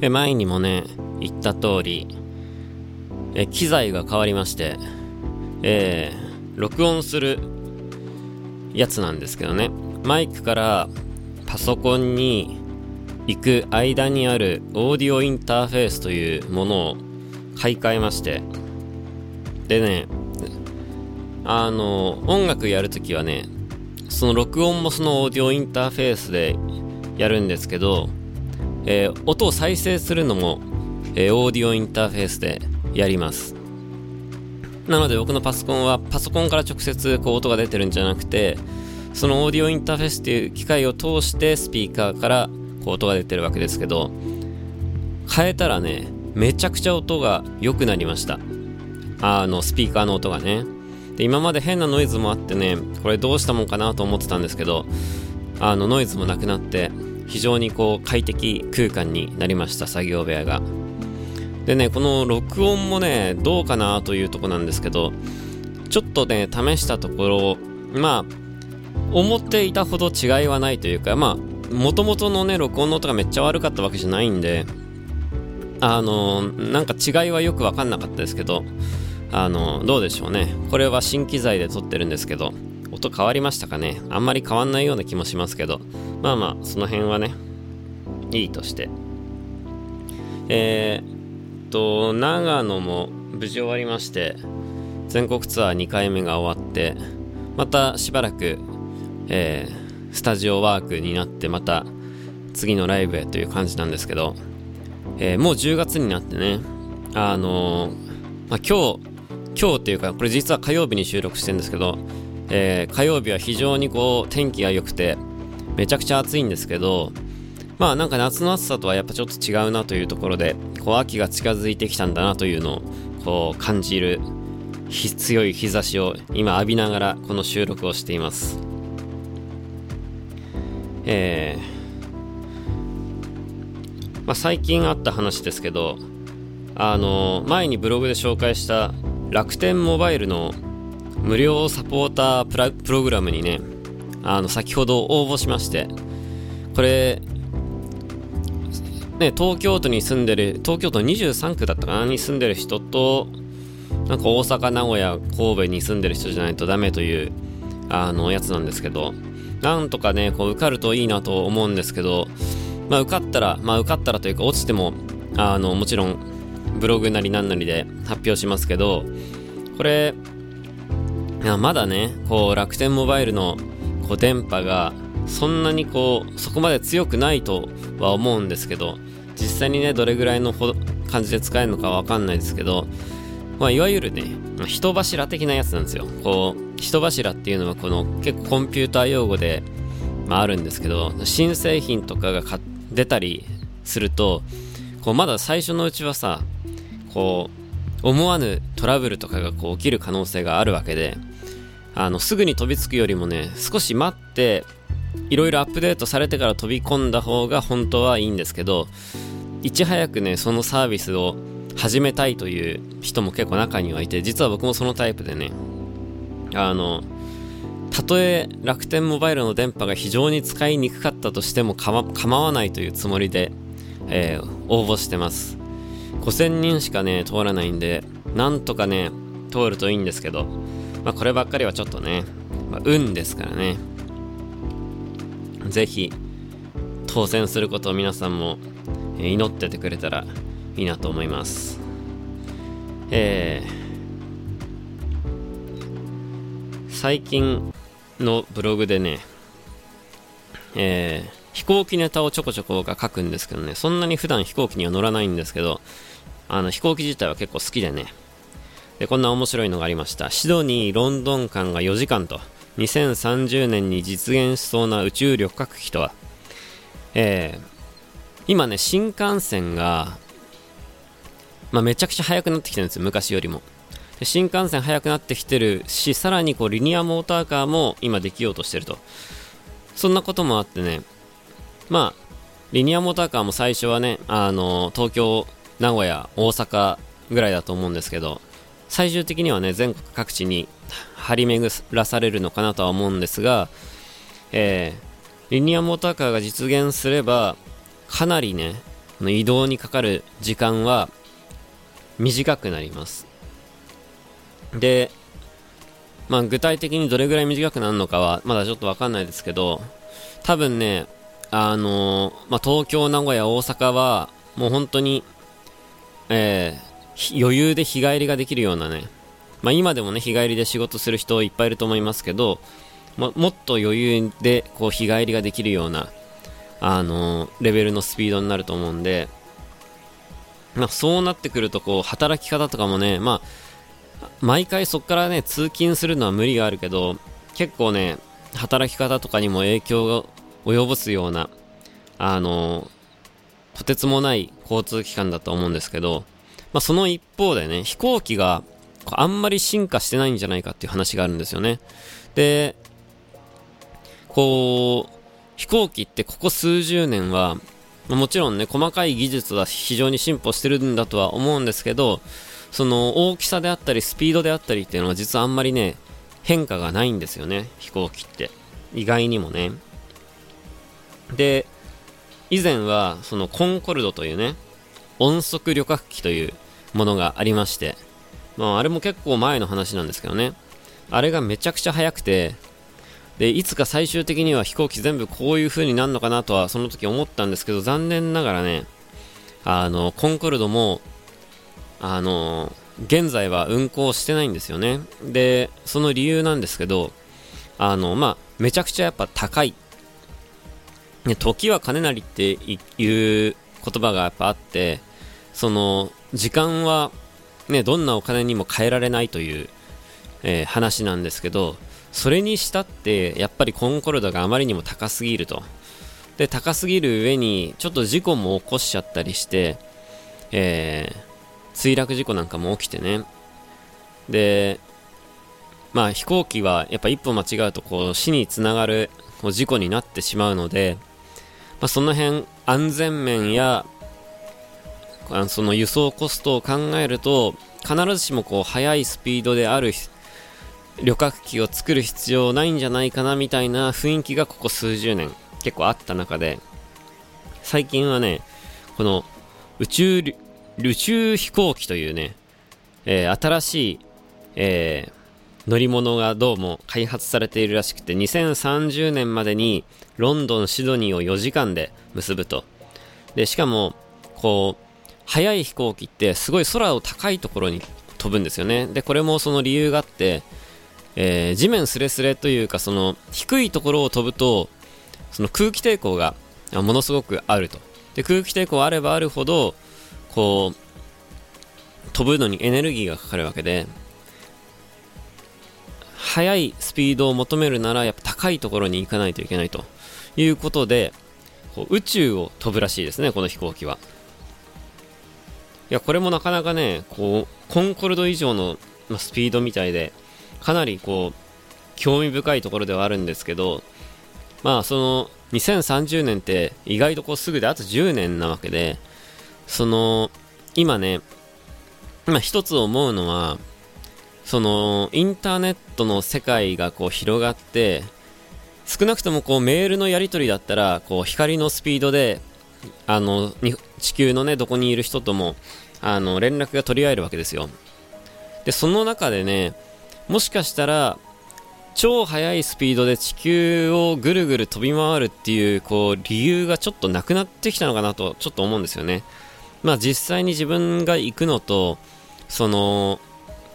え前にもね、言った通り、え機材が変わりまして、えー、録音するやつなんですけどね、マイクからパソコンに行く間にあるオーディオインターフェースというものを買い替えまして、でね、あの、音楽やるときはね、その録音もそのオーディオインターフェースでやるんですけど、えー、音を再生するのも、えー、オーディオインターフェースでやります。なので僕のパソコンはパソコンから直接こう音が出てるんじゃなくて、そのオーディオインターフェースっていう機械を通してスピーカーからこう音が出てるわけですけど、変えたらね、めちゃくちゃ音が良くなりました。あの、スピーカーの音がね。で、今まで変なノイズもあってね、これどうしたもんかなと思ってたんですけど、あの、ノイズもなくなって、非常にこう快適空間になりました作業部屋が。でねこの録音もねどうかなというとこなんですけどちょっとね試したところまあ思っていたほど違いはないというかまあもともとのね録音の音がめっちゃ悪かったわけじゃないんであのなんか違いはよく分かんなかったですけどあのどうでしょうね。これは新機材で撮ってるんですけど音変わりましたかね？あんまり変わんないような気もしますけど。まあまあその辺はねいいとして。えー、っと長野も無事終わりまして全国ツアー2回目が終わってまたしばらく、えー、スタジオワークになってまた次のライブへという感じなんですけど、えー、もう10月になってねあのー、まあ、今日今日っていうかこれ実は火曜日に収録してるんですけどえー、火曜日は非常にこう天気が良くてめちゃくちゃ暑いんですけどまあなんか夏の暑さとはやっぱちょっと違うなというところでこう秋が近づいてきたんだなというのをこう感じる強い日差しを今浴びながらこの収録をしています。えー、まあ、最近あった話ですけどあの前にブログで紹介した楽天モバイルの無料サポータープログラムにね、あの、先ほど応募しまして、これ、ね、東京都に住んでる、東京都23区だったかなに住んでる人と、なんか大阪、名古屋、神戸に住んでる人じゃないとダメという、あの、やつなんですけど、なんとかね、こう受かるといいなと思うんですけど、まあ受かったら、まあ受かったらというか落ちても、あの、もちろん、ブログなりなんなりで発表しますけど、これ、いやまだねこう楽天モバイルのこう電波がそんなにこうそこまで強くないとは思うんですけど実際にねどれぐらいの感じで使えるのかわかんないですけど、まあ、いわゆるね人柱的なやつなんですよ。こう人柱っていうのはこの結構コンピューター用語で、まあ、あるんですけど新製品とかが出たりするとこうまだ最初のうちはさこう思わぬトラブルとかがこう起きる可能性があるわけであの、すぐに飛びつくよりもね、少し待って、いろいろアップデートされてから飛び込んだ方が本当はいいんですけど、いち早くね、そのサービスを始めたいという人も結構中にはいて、実は僕もそのタイプでね、あの、たとえ楽天モバイルの電波が非常に使いにくかったとしても構わないというつもりで、えー、応募してます。5000人しかね、通らないんで、なんとかね、通るといいんですけど、まあ、こればっかりはちょっとね、まあ、運ですからね。ぜひ、当選することを皆さんも、祈っててくれたらいいなと思います。えー、最近のブログでね、えー、飛行機ネタをちょこちょこが書くんですけどね、そんなに普段飛行機には乗らないんですけど、あの飛行機自体は結構好きでね、で、こんな面白いのがありました。シドニー・ロンドン間が4時間と、2030年に実現しそうな宇宙旅客機とは、えー、今ね、新幹線が、まあ、めちゃくちゃ速くなってきてるんですよ、昔よりも。新幹線速くなってきてるし、さらにこうリニアモーターカーも今できようとしてると。そんなこともあってね、まあ、リニアモーターカーも最初はね、あの、東京、名古屋、大阪ぐらいだと思うんですけど、最終的にはね、全国各地に張り巡らされるのかなとは思うんですが、えー、リニアモーターカーが実現すれば、かなりね、移動にかかる時間は短くなります。でまあ具体的にどれぐらい短くなるのかはまだちょっとわかんないですけど多分ねあのー、まあ、東京、名古屋、大阪はもう本当に、えー、余裕で日帰りができるようなね、まあ、今でもね日帰りで仕事する人いっぱいいると思いますけどももっと余裕でこう日帰りができるようなあのレベルのスピードになると思うんで、まあ、そうなってくるとこう働き方とかもね、まあ、毎回そこからね通勤するのは無理があるけど結構ね働き方とかにも影響を及ぼすようなあのとてつもない交通機関だと思うんですけど、まあ、その一方でね飛行機があんまり進化してないんじゃないかっていう話があるんですよねでこう飛行機ってここ数十年はま、もちろんね、細かい技術は非常に進歩してるんだとは思うんですけど、その大きさであったりスピードであったりっていうのは実はあんまりね、変化がないんですよね、飛行機って。意外にもね。で、以前はそのコンコルドというね、音速旅客機というものがありまして、まああれも結構前の話なんですけどね、あれがめちゃくちゃ速くて、でいつか最終的には飛行機全部こういう風になるのかなとはその時思ったんですけど残念ながらねあのコンコルドもあの現在は運行してないんですよね。でその理由なんですけどあのまあめちゃくちゃやっぱ高い、ね、時は金なりっていう言葉がやっぱあってその時間はねどんなお金にも変えられないという、えー、話なんですけどそれにしたってやっぱりコンコルドがあまりにも高すぎると。で高すぎる上にちょっと事故も起こしちゃったりして、えー、墜落事故なんかも起きてね。でまあ飛行機はやっぱ一歩間違うとこう死につながるこう事故になってしまうので、まあ、その辺安全面やあその輸送コストを考えると必ずしもこう速いスピードである旅客機を作る必要ないんじゃないかなみたいな雰囲気がここ数十年結構あった中で最近はねこの宇宙宇宙飛行機というね、えー、新しい、えー、乗り物がどうも開発されているらしくて2030年までにロンドンシドニーを4時間で結ぶと。でしかもこう速い飛行機ってすごい空を高いところに飛ぶんですよね。でこれもその理由があってえー、地面すれすれというかその低いところを飛ぶとその空気抵抗がものすごくあると。で空気抵抗あればあるほどこう飛ぶのにエネルギーがかかるわけで速いスピードを求めるならやっぱ高いところに行かないといけないということでこう宇宙を飛ぶらしいですねこの飛行機は。いやこれもなかなかねこうコンコルド以上の、まスピードみたいでかなりこう興味深いところではあるんですけどまあその2030年って意外とこうすぐであと10年なわけでその今ね今一つ思うのはそのインターネットの世界がこう広がって少なくともこうメールのやり取りだったらこう光のスピードであの地球のねどこにいる人ともあの連絡が取り合えるわけですよでその中でねもしかしたら超速いスピードで地球をぐるぐる飛び回るっていうこう理由がちょっとなくなってきたのかなとちょっと思うんですよね。まあ実際に自分が行くのとその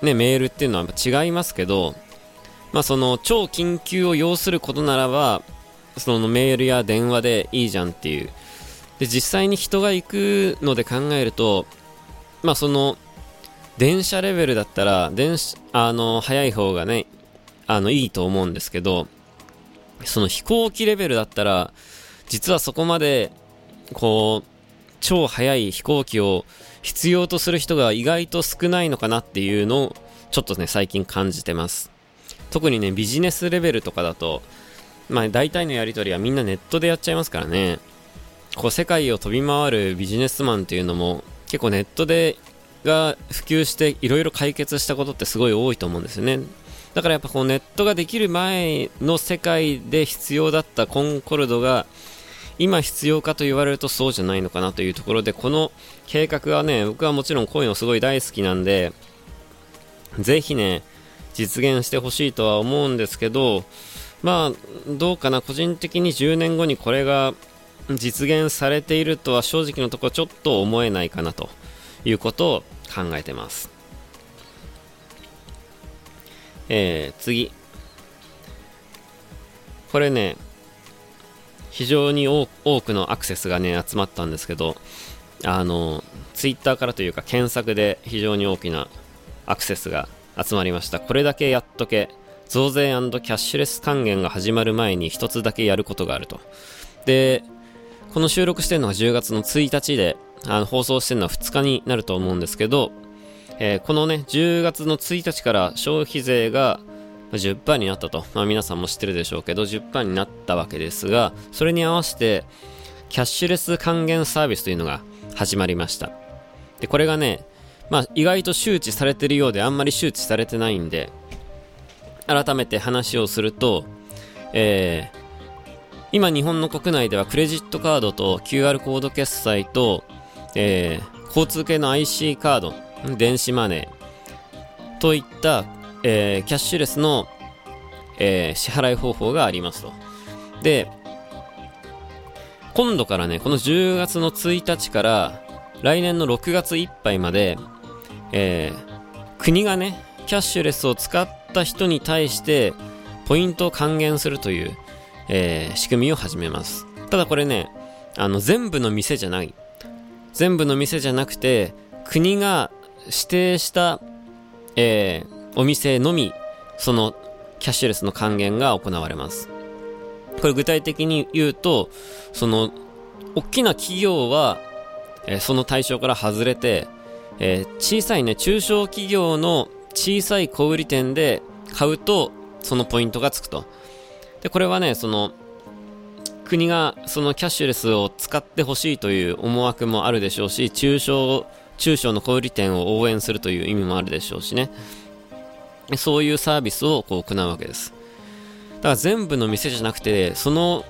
ねメールっていうのは違いますけどまあその超緊急を要することならばそのメールや電話でいいじゃんっていうで実際に人が行くので考えるとまあその電車レベルだったら、電あの、速い方がね、あの、いいと思うんですけど、その飛行機レベルだったら、実はそこまで、こう、超速い飛行機を必要とする人が意外と少ないのかなっていうのを、ちょっとね、最近感じてます。特にね、ビジネスレベルとかだと、まあ大体のやり取りはみんなネットでやっちゃいますからね。こう世界を飛び回るビジネスマンっていうのも結構ネットでが普及していろいろ解決したことってすごい多いと思うんですよね。だからやっぱこうネットができる前の世界で必要だったコンコルドが今必要かと言われるとそうじゃないのかなというところで、この計画はね、僕はもちろんこういうのすごい大好きなんで、ぜひね、実現してほしいとは思うんですけど、まあ、どうかな、個人的に10年後にこれが実現されているとは正直のところちょっと思えないかなということを考えてます。えー、次。これね、非常に多くのアクセスがね、集まったんですけど、あの、ツイッターからというか検索で非常に大きなアクセスが集まりました。これだけやっとけ、増税キャッシュレス還元が始まる前に一つだけやることがあると。で、この収録してるのが10月の1日で、あの放送してるのは2日になると思うんですけど、えー、このね、10月の1日から消費税が10%になったと。まあ皆さんも知ってるでしょうけど、10%になったわけですが、それに合わせて、キャッシュレス還元サービスというのが始まりました。で、これがね、まあ意外と周知されてるようであんまり周知されてないんで、改めて話をすると、えー、今日本の国内ではクレジットカードと QR コード決済と、えー、交通系の IC カード、電子マネーといった、えー、キャッシュレスの、えー、支払い方法がありますと。で、今度からね、この10月の1日から来年の6月いっぱいまで、えー、国がね、キャッシュレスを使った人に対してポイントを還元するという、えー、仕組みを始めます。ただこれね、あの全部の店じゃない。全部の店じゃなくて、国が指定した、えー、お店のみ、そのキャッシュレスの還元が行われます。これ具体的に言うと、その、大きな企業は、えー、その対象から外れて、えー、小さいね、中小企業の小さい小売店で買うと、そのポイントがつくと。で、これはね、その、国がそのキャッシュレスを使ってほしいという思惑もあるでしょうし、中小、中小の小売店を応援するという意味もあるでしょうしね。そういうサービスをこう行うわけです。だから全部の店じゃなくて、その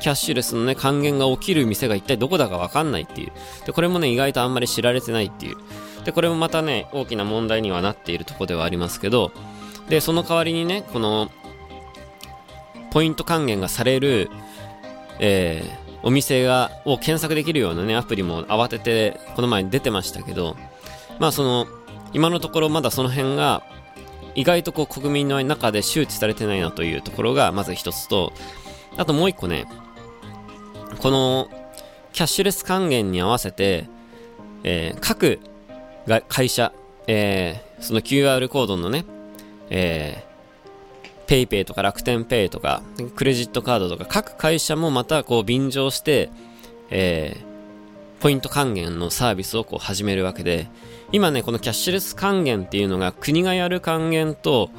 キャッシュレスのね、還元が起きる店が一体どこだかわかんないっていう。で、これもね、意外とあんまり知られてないっていう。で、これもまたね、大きな問題にはなっているところではありますけど、で、その代わりにね、この、ポイント還元がされる、えー、お店が、を検索できるようなね、アプリも慌てて、この前に出てましたけど、まあその、今のところまだその辺が、意外とこう国民の中で周知されてないなというところがまず一つと、あともう一個ね、このキャッシュレス還元に合わせて、えー、各が会社、えー、その QR コードのね、えー、PayPay とか楽天 Pay とか、クレジットカードとか、各会社もまたこう便乗して、えー、ポイント還元のサービスをこう始めるわけで、今ね、このキャッシュレス還元っていうのが国がやる還元と、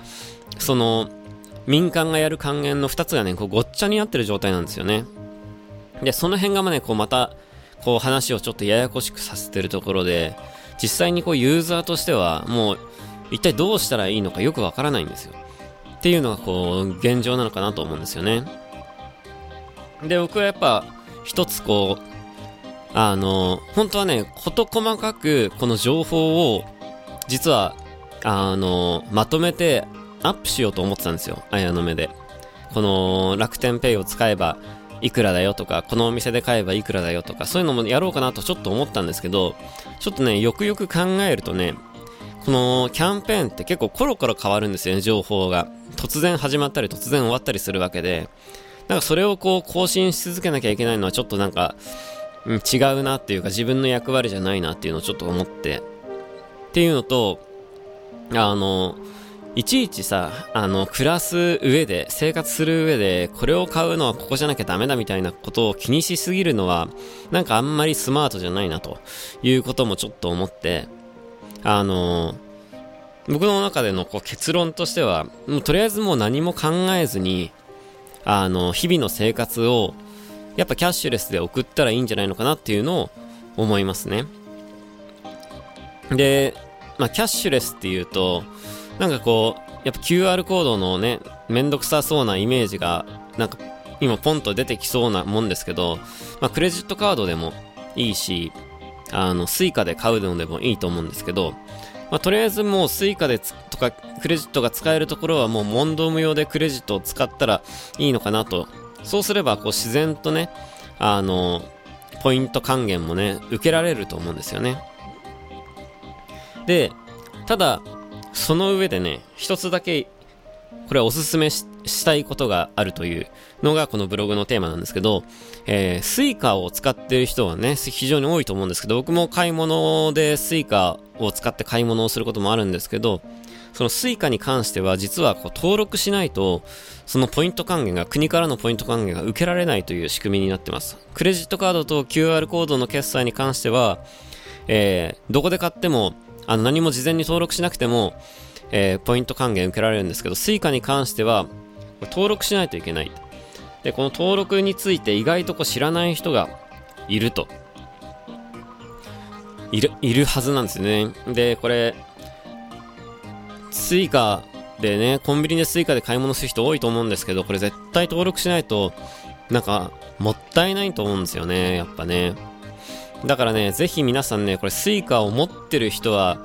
その、民間がやる還元の2つがね、こうごっちゃになってる状態なんですよね。で、その辺がまね、こうまた、こう話をちょっとややこしくさせてるところで、実際にこうユーザーとしてはもう一体どうしたらいいのかよくわからないんですよ。っていうのがこう現状なのかなと思うんですよね。で、僕はやっぱ一つこう、あの、本当はね、事細かくこの情報を実はあの、まとめてアップしようと思ってたんですよ。綾の目で。この楽天ペイを使えばいくらだよとか、このお店で買えばいくらだよとか、そういうのもやろうかなとちょっと思ったんですけど、ちょっとね、よくよく考えるとね、このキャンペーンって結構コロコロ変わるんですよね、情報が。突然始まったり突然終わったりするわけで、なんかそれをこう更新し続けなきゃいけないのはちょっとなんか、うん、違うなっていうか自分の役割じゃないなっていうのをちょっと思って。っていうのと、あの、いちいちさ、あの、暮らす上で、生活する上で、これを買うのはここじゃなきゃダメだみたいなことを気にしすぎるのは、なんかあんまりスマートじゃないなということもちょっと思って、あの僕の中でのこう結論としては、もうとりあえずもう何も考えずに、あの、日々の生活を、やっぱキャッシュレスで送ったらいいんじゃないのかなっていうのを思いますね。で、まあ、キャッシュレスっていうと、なんかこう、やっぱ QR コードのね、めんどくさそうなイメージが、なんか今ポンと出てきそうなもんですけど、まあ、クレジットカードでもいいし、あの、 Suica で買うのでもいいと思うんですけど、まあ、とりあえずもう Suica でとかクレジットが使えるところはもう問答無用でクレジットを使ったらいいのかなと。そうすればこう自然とね、あの、ポイント還元もね、受けられると思うんですよね。で、ただ、その上でね、一つだけこれはおすすめしたいことがあるというのがこのブログのテーマなんですけど、えー、 Suica を使っている人はね、非常に多いと思うんですけど、僕も買い物で Suica を使って買い物をすることもあるんですけど、その Suica に関しては実はこう登録しないと、そのポイント還元が、国からのポイント還元が受けられないという仕組みになってます。クレジットカードと QR コードの決済に関しては、えー、どこで買っても、あの何も事前に登録しなくても、えー、ポイント還元受けられるんですけど、Suica に関しては、登録しないといけない。で、この登録について意外とこう知らない人がいると。いる、いるはずなんですよね。で、これ、Suica でね、コンビニで Suica で買い物する人多いと思うんですけど、これ絶対登録しないと、なんか、もったいないと思うんですよね、やっぱね。だからね、ぜひ皆さんね、これ Suica を持ってる人は、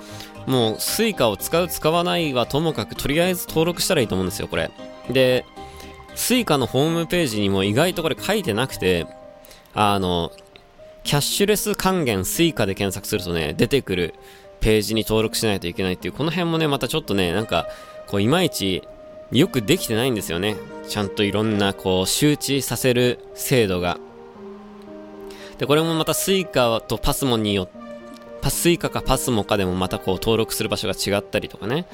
もう Suica を使う使わないはともかくとりあえず登録したらいいと思うんですよ、これ。で、Suica のホームページにも意外とこれ書いてなくて、あの、キャッシュレス還元 Suica で検索するとね、出てくるページに登録しないといけないっていう、この辺もね、またちょっとね、なんか、こう、いまいちよくできてないんですよね。ちゃんといろんな、こう、周知させる制度が。で、これもまた Suica と PASMO によってパスイカかパスモかでもまたこう登録する場所が違ったりとかね。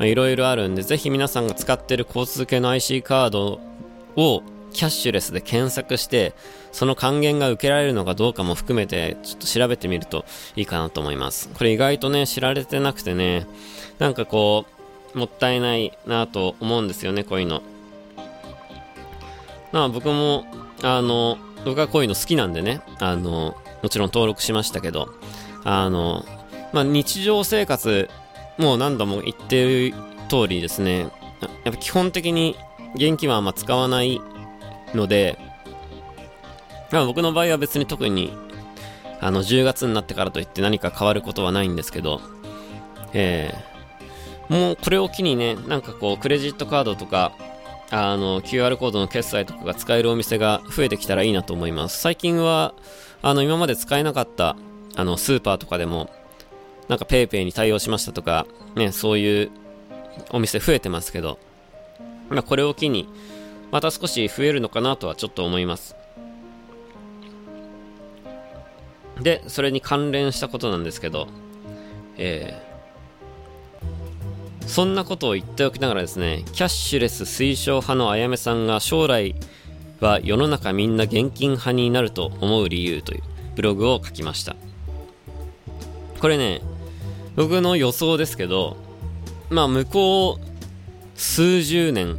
いろいろあるんで、ぜひ皆さんが使ってる交通系の IC カードをキャッシュレスで検索して、その還元が受けられるのかどうかも含めて、ちょっと調べてみるといいかなと思います。これ意外とね、知られてなくてね、なんかこう、もったいないなと思うんですよね、こういうの。まあ僕も、あの、僕はこういうの好きなんでね、あの、もちろん登録しましたけど、あの、まあ、日常生活、もう何度も言ってる通りですね、やっぱ基本的に現金はあんま使わないので、ま、僕の場合は別に特に、あの、10月になってからといって何か変わることはないんですけど、えー、もうこれを機にね、なんかこう、クレジットカードとか、あの、QR コードの決済とかが使えるお店が増えてきたらいいなと思います。最近は、あの、今まで使えなかったあの、スーパーとかでも、なんか PayPay に対応しましたとか、ね、そういうお店増えてますけど、まあ、これを機に、また少し増えるのかなとはちょっと思います。で、それに関連したことなんですけど、えー、そんなことを言っておきながらですね、キャッシュレス推奨派のあやめさんが将来は世の中みんな現金派になると思う理由というブログを書きました。これね、僕の予想ですけど、まあ向こう数十年、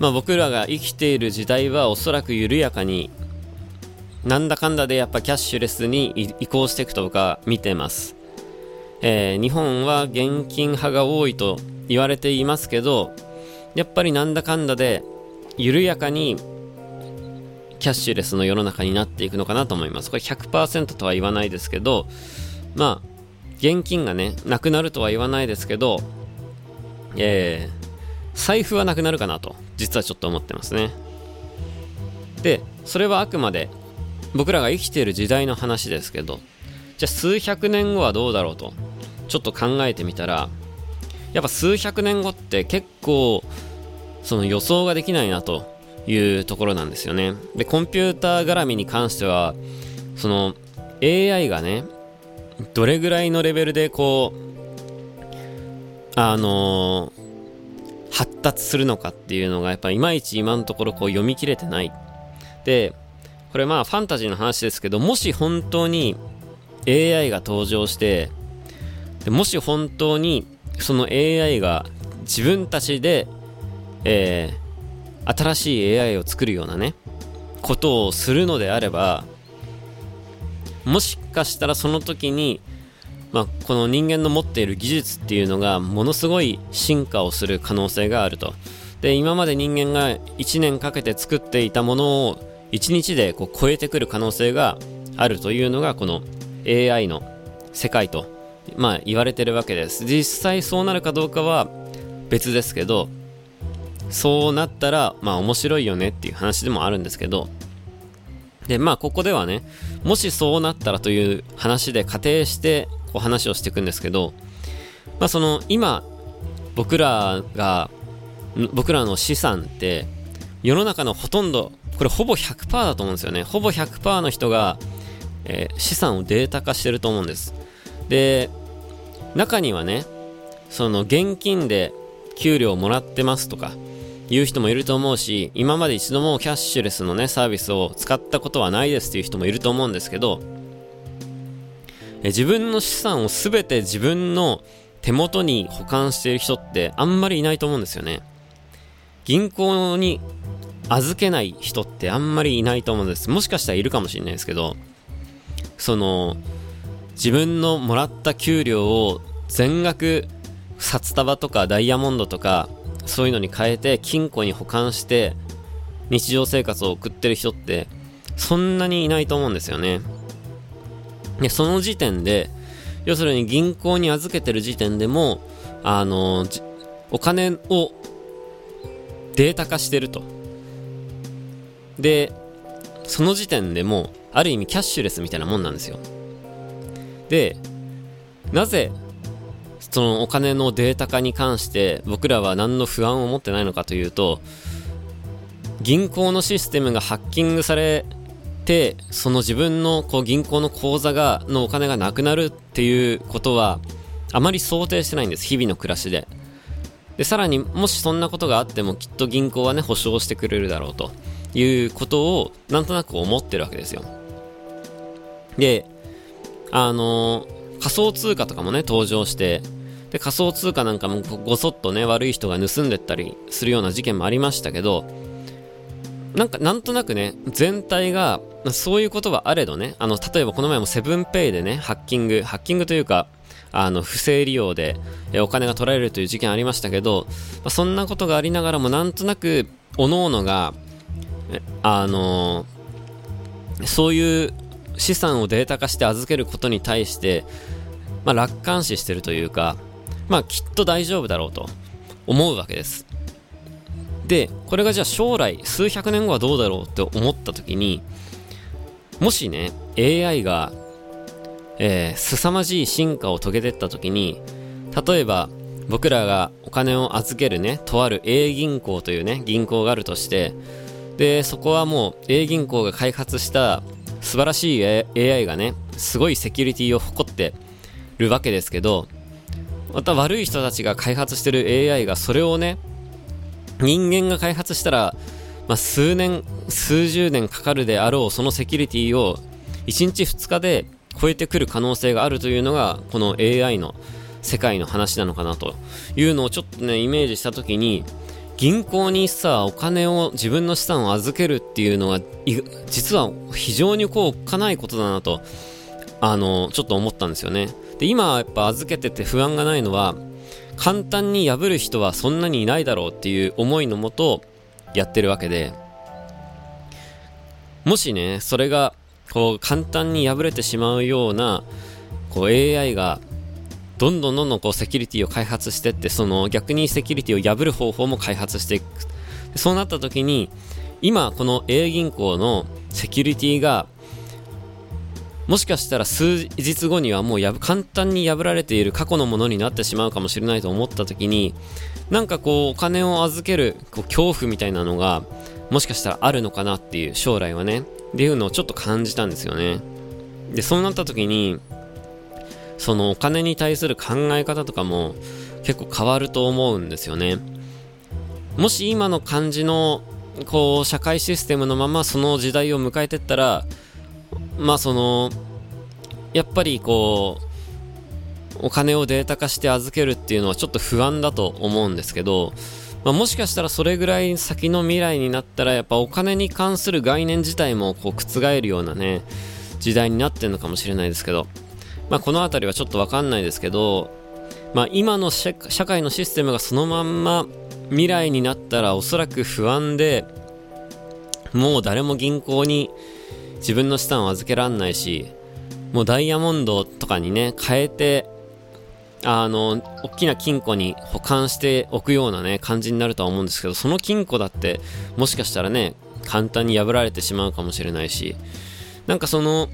まあ僕らが生きている時代はおそらく緩やかに、なんだかんだでやっぱキャッシュレスに移行していくとか見てます。えー、日本は現金派が多いと言われていますけど、やっぱりなんだかんだで緩やかにキャッシュレスの世の中になっていくのかなと思います。これ100%とは言わないですけど、まあ、現金がね、なくなるとは言わないですけど、えー、財布はなくなるかなと、実はちょっと思ってますね。で、それはあくまで僕らが生きている時代の話ですけど、じゃあ数百年後はどうだろうと、ちょっと考えてみたら、やっぱ数百年後って結構、その予想ができないなというところなんですよね。で、コンピューター絡みに関しては、その AI がね、どれぐらいのレベルでこう、あのー、発達するのかっていうのがやっぱいまいち今のところこう読み切れてない。で、これまあファンタジーの話ですけど、もし本当に AI が登場して、でもし本当にその AI が自分たちで、えー、新しい AI を作るようなね、ことをするのであれば、もしかしたらその時に、まあ、この人間の持っている技術っていうのがものすごい進化をする可能性があると。で今まで人間が1年かけて作っていたものを1日でこう超えてくる可能性があるというのがこの AI の世界と、まあ、言われてるわけです実際そうなるかどうかは別ですけどそうなったらまあ面白いよねっていう話でもあるんですけどでまあここではねもしそうなったらという話で仮定してこう話をしていくんですけどまあその今僕らが僕らの資産って世の中のほとんどこれほぼ100%だと思うんですよね。ほぼ100%の人が、えー、資産をデータ化してると思うんです。で中にはねその現金で給料をもらってますとかいう人もいると思うし今まで一度もキャッシュレスのねサービスを使ったことはないですっていう人もいると思うんですけどえ自分の資産を全て自分の手元に保管している人ってあんまりいないと思うんですよね。銀行に預けない人ってあんまりいないと思うんです。もしかしたらいるかもしれないですけどその自分のもらった給料を全額札束とかダイヤモンドとかそういうのに変えて金庫に保管して日常生活を送ってる人ってそんなにいないと思うんですよね。でその時点で要するに銀行に預けてる時点でもあのお金をデータ化してると。でその時点でもある意味キャッシュレスみたいなもんなんですよ。でなぜそのお金のデータ化に関して僕らは何の不安を持ってないのかというと銀行のシステムがハッキングされてその自分のこう銀行の口座がのお金がなくなるっていうことはあまり想定してないんです。日々の暮らしで。でさらにもしそんなことがあってもきっと銀行はね保証してくれるだろうと。いうことをなんとなく思ってるわけですよ。であの、仮想通貨とかもね登場してで仮想通貨なんかもごそっとね悪い人が盗んでったりするような事件もありましたけどなんかなんとなくね全体がそういうことはあれどねあの例えばこの前もセブンペイでねハッキングハッキングというかあの不正利用でえお金が取られるという事件ありましたけど、まそんなことがありながらもなんとなく各々があのそういう資産をデータ化して預けることに対して、まあ、楽観視してるというかまあきっと大丈夫だろうと思うわけです。で、これがじゃあ将来数百年後はどうだろうって思った時に、もしね、AI が、えー、凄まじい進化を遂げてった時に、例えば僕らがお金を預けるね、とある A 銀行というね、銀行があるとして、で、そこはもう A 銀行が開発した素晴らしい AI がね、すごいセキュリティを誇ってるわけですけど、また悪い人たちが開発してる AI がそれをね人間が開発したら、まあ、数年数十年かかるであろうそのセキュリティを1日2日で超えてくる可能性があるというのがこの AI の世界の話なのかなと。いうのをちょっとねイメージした時に銀行にさお金を自分の資産を預けるっていうのは実は非常にこうおっかないことだなとあのちょっと思ったんですよね。で今やっぱ預けてて不安がないのは簡単に破る人はそんなにいないだろうっていう思いのもとやってるわけでもしねそれがこう簡単に破れてしまうようなこう AI がどんどんどんどんこうセキュリティを開発してってその逆にセキュリティを破る方法も開発していく。そうなった時に今この A 銀行のセキュリティがもしかしたら数日後にはもうや簡単に破られている過去のものになってしまうかもしれないと思った時になんかこうお金を預けるこう恐怖みたいなのがもしかしたらあるのかなっていう将来はねっていうのをちょっと感じたんですよね。でそうなった時にそのお金に対する考え方とかも結構変わると思うんですよね。もし今の感じのこう社会システムのままその時代を迎えてったらまあそのやっぱりこうお金をデータ化して預けるっていうのはちょっと不安だと思うんですけど、まあ、もしかしたらそれぐらい先の未来になったらやっぱお金に関する概念自体もこう覆るようなね時代になってるのかもしれないですけど、まあ、この辺りはちょっとわかんないですけど、まあ、今の社会のシステムがそのまんま未来になったらおそらく不安でもう誰も銀行に自分の資産を預けらんないしもうダイヤモンドとかにね変えてあの大きな金庫に保管しておくようなね感じになるとは思うんですけどその金庫だってもしかしたらね簡単に破られてしまうかもしれないしなんかその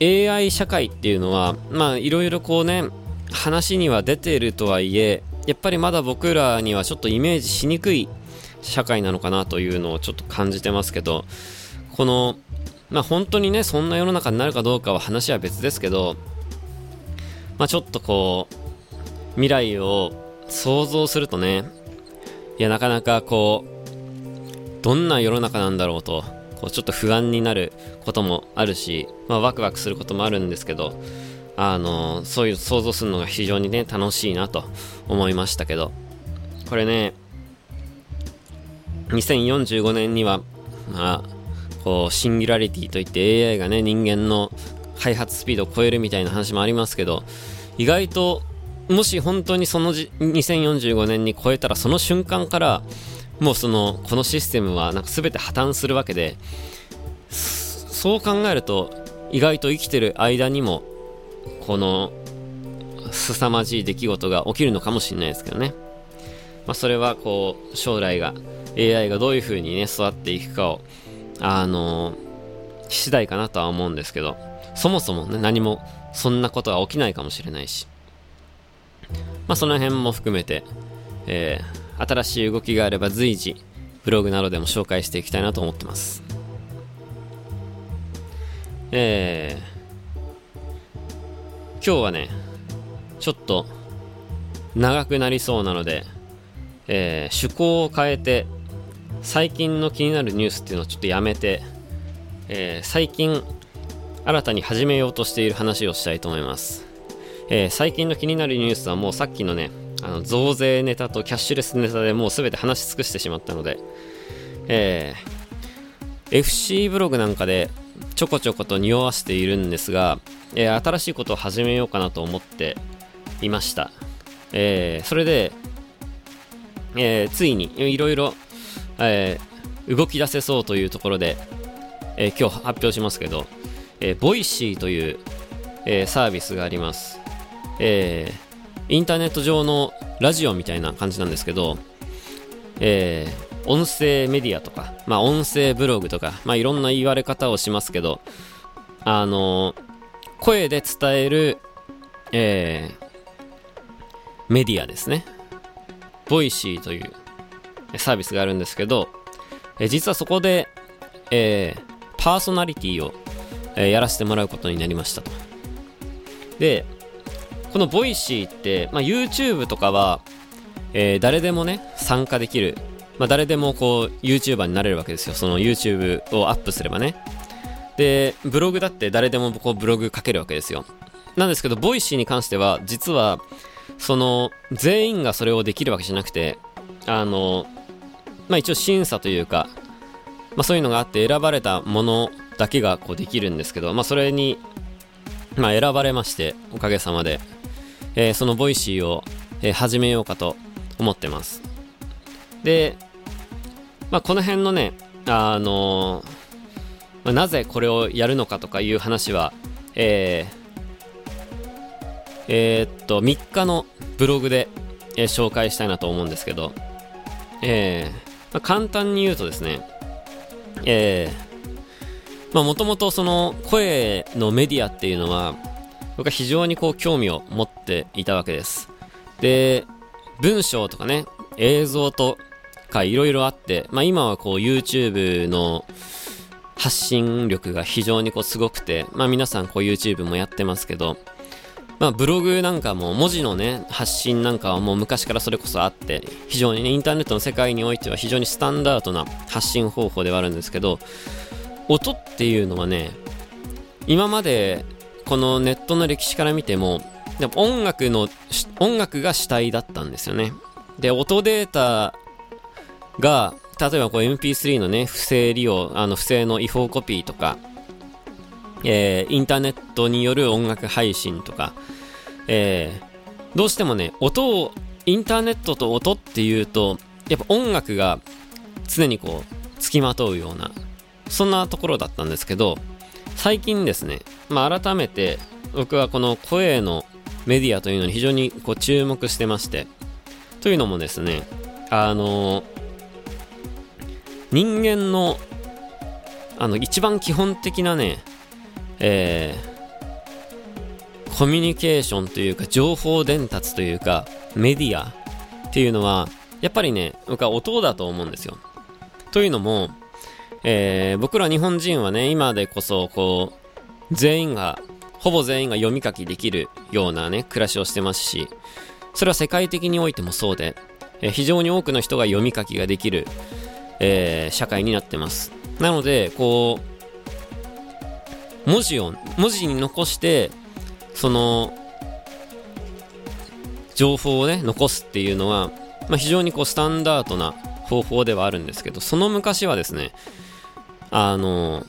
AI 社会っていうのはまあいろいろこうね話には出てるとはいえやっぱりまだ僕らにはちょっとイメージしにくい社会なのかなというのをちょっと感じてますけどこのまあ本当にねそんな世の中になるかどうかは話は別ですけどまあちょっとこう未来を想像するとねいやなかなかこうどんな世の中なんだろうとこうちょっと不安になることもあるし、まあ、ワクワクすることもあるんですけどあのそういう想像するのが非常にね楽しいなと思いましたけどこれね2045年にはまあこうシンギュラリティといって AI がね人間の開発スピードを超えるみたいな話もありますけど意外ともし本当にそのじ2045年に超えたらその瞬間からもうそのこのシステムはなんか全て破綻するわけでそう考えると意外と生きてる間にもこの凄まじい出来事が起きるのかもしれないですけどね、まあ、それはこう将来が AI がどういう風にね育っていくかをあの次第かなとは思うんですけどそもそもね何もそんなことは起きないかもしれないし。まあその辺も含めて、えー、新しい動きがあれば随時ブログなどでも紹介していきたいなと思ってます。えー、今日はねちょっと長くなりそうなので、えー、趣向を変えて最近の気になるニュースっていうのをちょっとやめて、えー、最近新たに始めようとしている話をしたいと思います、えー、最近の気になるニュースはもうさっきのねあの増税ネタとキャッシュレスネタでもう全て話し尽くしてしまったので、えー、FC ブログなんかでちょこちょこと匂わせているんですが、えー、新しいことを始めようかなと思っていました。えー、それで、えー、ついにいろいろ、え動き出せそうというところで、え今日発表しますけど、えー、 Voicy という、えサービスがあります。えインターネット上のラジオみたいな感じなんですけど、え、音声メディアとか、まあ、音声ブログとか、まあ、いろんな言われ方をしますけど、あの、声で伝える、え、メディアですね。 Voicy というサービスがあるんですけど、え実はそこで、えー、パーソナリティを、え、やらせてもらうことになりましたと。で、この Voicy って、まあ、YouTube とかは、えー、誰でもね、参加できる。まあ、誰でもこう、YouTuber になれるわけですよ。その YouTube をアップすればね。で、ブログだって誰でもこうブログ書けるわけですよ。なんですけど、 Voicy に関しては、実は、その、全員がそれをできるわけじゃなくて、あの、まあ一応審査というか、まあそういうのがあって選ばれたものだけがこうできるんですけど、まあそれに、まあ選ばれまして、おかげさまで、えー、その Voicy を、えー、始めようかと思ってます。で、まあこの辺のね、あのー、まあ、なぜこれをやるのかとかいう話は、えー、えー、っと、3日のブログで、えー、紹介したいなと思うんですけど、えー、まあ、簡単に言うとですね、えー、まあもともとその声のメディアっていうのは、僕は非常にこう興味を持っていたわけです。で、文章とかね、映像とかいろいろあって、まあ今はこう YouTube の発信力が非常にこうすごくて、まあ皆さんこう YouTube もやってますけど、まあ、ブログなんかも文字のね、発信なんかはもう昔からそれこそあって、非常にね、インターネットの世界においては非常にスタンダードな発信方法ではあるんですけど、音っていうのはね、今までこのネットの歴史から見ても、でも音楽の、音楽が主体だったんですよね。で、音データが、例えばこう MP3 のね、不正利用、あの不正の違法コピーとか、えー、インターネットによる音楽配信とか、えー、どうしてもね、音を、インターネットと音っていうと、やっぱ音楽が常にこう付きまとうようなそんなところだったんですけど最近ですね、まあ、改めて僕はこの声のメディアというのに非常にこう注目してましてというのもですねあの人間のあの一番基本的なねえー、コミュニケーションというか情報伝達というかメディアっていうのはやっぱりね僕は音だと思うんですよ。というのも、えー、僕ら日本人はね今でこそこう全員がほぼ全員が読み書きできるようなね暮らしをしてますしそれは世界的においてもそうで、えー、非常に多くの人が読み書きができる、えー、社会になってます。なのでこう文字を文字に残してその情報をね残すっていうのは、まあ、非常にこうスタンダードな方法ではあるんですけどその昔はですねあの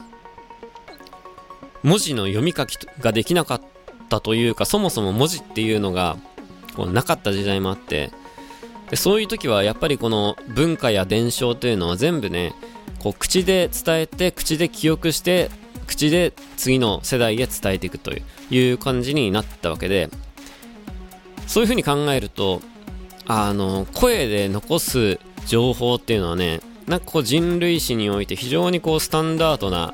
文字の読み書きができなかったというかそもそも文字っていうのがこうなかった時代もあってでそういう時はやっぱりこの文化や伝承というのは全部ねこう口で伝えて口で記憶して口で次の世代へ伝えていくという感じになったわけでそういうふうに考えるとあの声で残す情報っていうのはねなんかこう人類史において非常にこうスタンダードな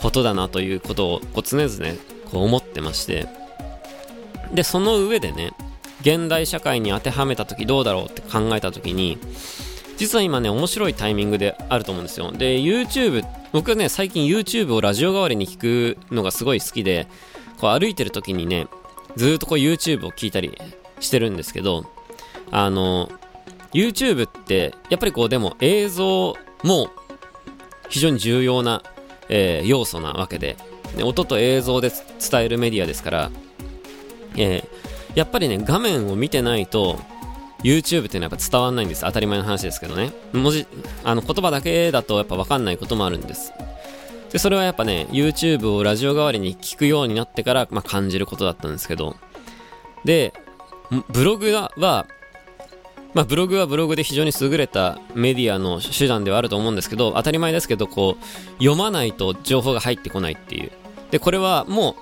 ことだなということをこう常々こう思ってましてでその上でね現代社会に当てはめた時どうだろうって考えた時に実は今ね面白いタイミングであると思うんですよ。で YouTube 僕はね最近 YouTube をラジオ代わりに聞くのがすごい好きでこう歩いてる時にねずっとこう YouTube を聞いたりしてるんですけどあの YouTube ってやっぱりこうでも映像も非常に重要なえー、要素なわけでで音と映像で伝えるメディアですから、えー、やっぱりね画面を見てないと YouTube っていうのはやっぱ伝わんないんです当たり前の話ですけどね文字あの言葉だけだとやっぱ分かんないこともあるんですでそれはやっぱね YouTube をラジオ代わりに聞くようになってから、まあ、感じることだったんですけどでブログはまあ、ブログはブログで非常に優れたメディアの手段ではあると思うんですけど、当たり前ですけど、こう、読まないと情報が入ってこないっていう。で、これはも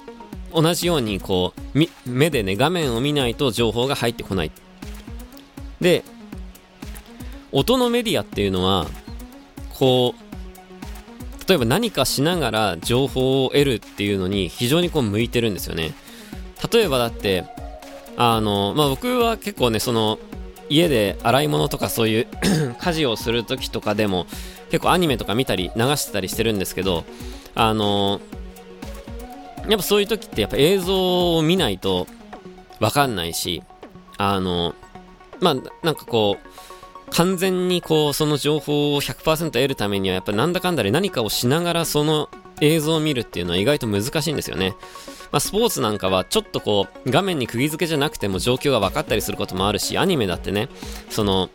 う、同じように、こう、目でね、画面を見ないと情報が入ってこない。で、音のメディアっていうのは、こう、例えば何かしながら情報を得るっていうのに非常にこう向いてるんですよね。例えばだって、あの、まあ、僕は結構ね、その、家で洗い物とかそういう 家事をする時とかでも結構アニメとか見たり流してたりしてるんですけどあの、やっぱそういう時ってやっぱ映像を見ないとわかんないしあのまあなんかこう完全にこうその情報を100%得るためにはやっぱなんだかんだで何かをしながらその映像を見るっていうのは意外と難しいんですよね。まあ、スポーツなんかはちょっとこう画面に釘付けじゃなくても状況が分かったりすることもあるしアニメだってねその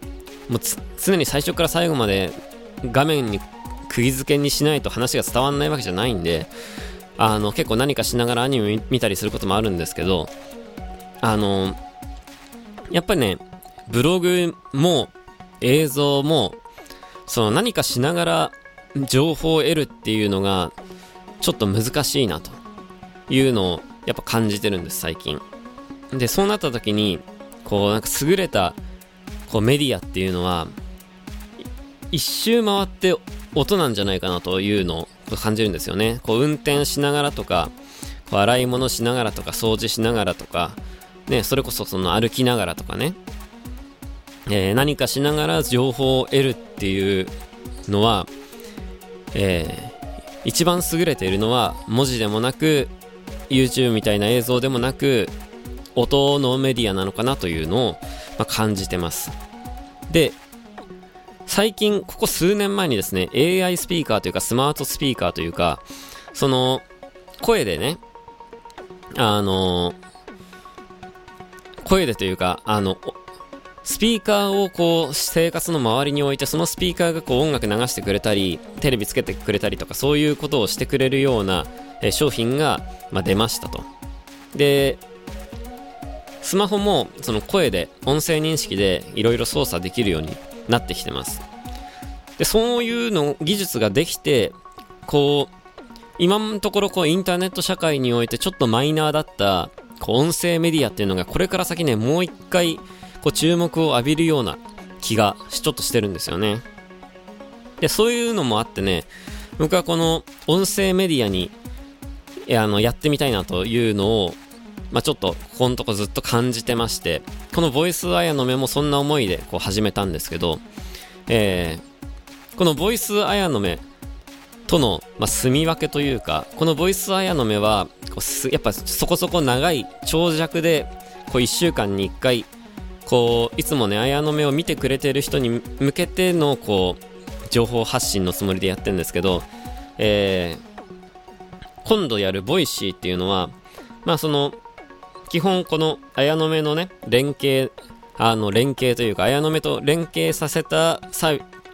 もう常に最初から最後まで画面に釘付けにしないと話が伝わらないわけじゃないんであの結構何かしながらアニメ見たりすることもあるんですけどあのやっぱりねブログも映像もその何かしながら情報を得るっていうのがちょっと難しいなというのをやっぱ感じてるんです最近。でそうなった時にこうなんか優れたこうメディアっていうのは一周回って音なんじゃないかなというのを感じるんですよね。こう運転しながらとかこう洗い物しながらとか掃除しながらとかねそれこそその歩きながらとかね。えー、何かしながら情報を得るっていうのは、えー、一番優れているのは文字でもなく YouTube みたいな映像でもなく音のメディアなのかなというのを、まあ、感じてます。で最近ここ数年前にですね AI スピーカーというかスマートスピーカーというかその声でねあの声でというかあのスピーカーをこう生活の周りに置いてそのスピーカーがこう音楽流してくれたりテレビつけてくれたりとかそういうことをしてくれるような、え商品が、まあ、出ましたと。でスマホもその声で音声認識でいろいろ操作できるようになってきてます。でそういうの技術ができてこう今のところこうインターネット社会においてちょっとマイナーだったこう音声メディアっていうのがこれから先ねもう一回こう注目を浴びるような気がちょっとしてるんですよね。でそういうのもあってね僕はこの音声メディアにあのやってみたいなというのをまあ、ちょっとここのとこずっと感じてましてこのボイスアヤの目もそんな思いでこう始めたんですけど、えー、このボイスアヤの目との、まあ、住み分けというかこのボイスアヤの目はこうやっぱそこそこ長い長尺でこう1週間に1回こういつもね綾の目を見てくれてる人に向けてのこう情報発信のつもりでやってるんですけど、えー、今度やる Voicy っていうのはまあその基本この綾の目のね、連携、あの、連携というか、綾の目と連携させたさ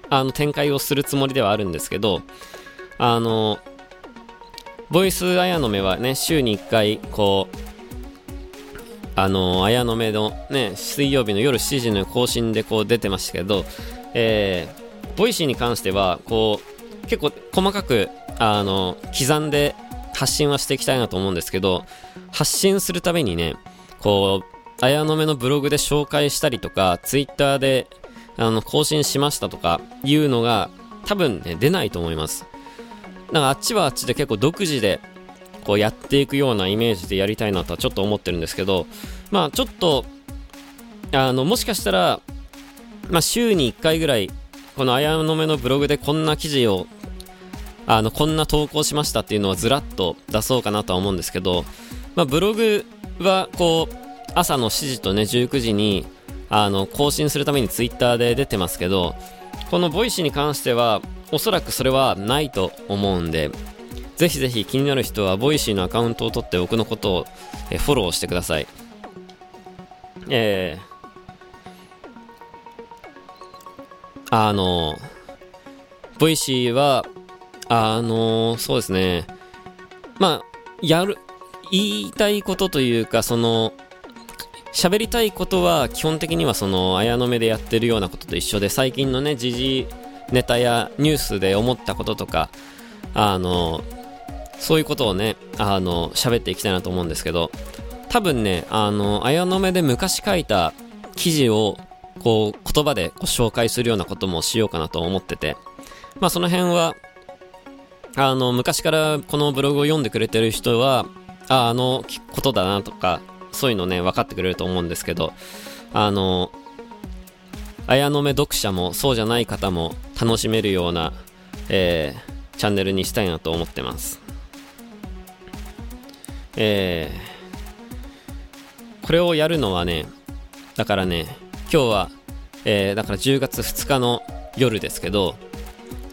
あの展開をするつもりではあるんですけど、あの、ボイス綾の目はね、週に1回、こう、あの、綾の目のね、水曜日の夜7時の更新でこう出てましたけど、えー、 Voicy に関しては、こう、結構細かく、あの、刻んで発信はしていきたいなと思うんですけど、発信するためにね、こう、綾の目のブログで紹介したりとか、ツイッターで、あの、更新しましたとか、いうのが、多分ね、出ないと思います。だかあっちはあっちで結構独自で、こうやっていくようなイメージでやりたいなとはちょっと思ってるんですけど、まあちょっと、あの、もしかしたら、まあ週に1回ぐらい、この綾の目のブログでこんな記事をあの、こんな投稿しましたっていうのをずらっと出そうかなとは思うんですけど、まあ、ブログは、こう、朝の7時とね、19時に、あの、更新するためにツイッターで出てますけど、この Voicy に関しては、おそらくそれはないと思うんで、ぜひぜひ気になる人は、 Voicy のアカウントを取って僕のことを、えフォローしてください。えー、あの、 Voicy は、あの、そうですね。まあ、やる、言いたいことというか、その、喋りたいことは基本的にはその、綾の目でやってるようなことと一緒で、最近のね、時事ネタやニュースで思ったこととか、あの、そういうことをね、あの、喋っていきたいなと思うんですけど、多分ね、あの、綾の目で昔書いた記事を、こう、言葉でご紹介するようなこともしようかなと思ってて、まあその辺は、あの、昔からこのブログを読んでくれてる人は、あ、あのことだなとか、そういうのね、分かってくれると思うんですけど、あの、綾の目読者もそうじゃない方も楽しめるような、えー、チャンネルにしたいなと思ってます。えー、これをやるのはね、だからね、今日は、えー、だから10月2日の夜ですけど、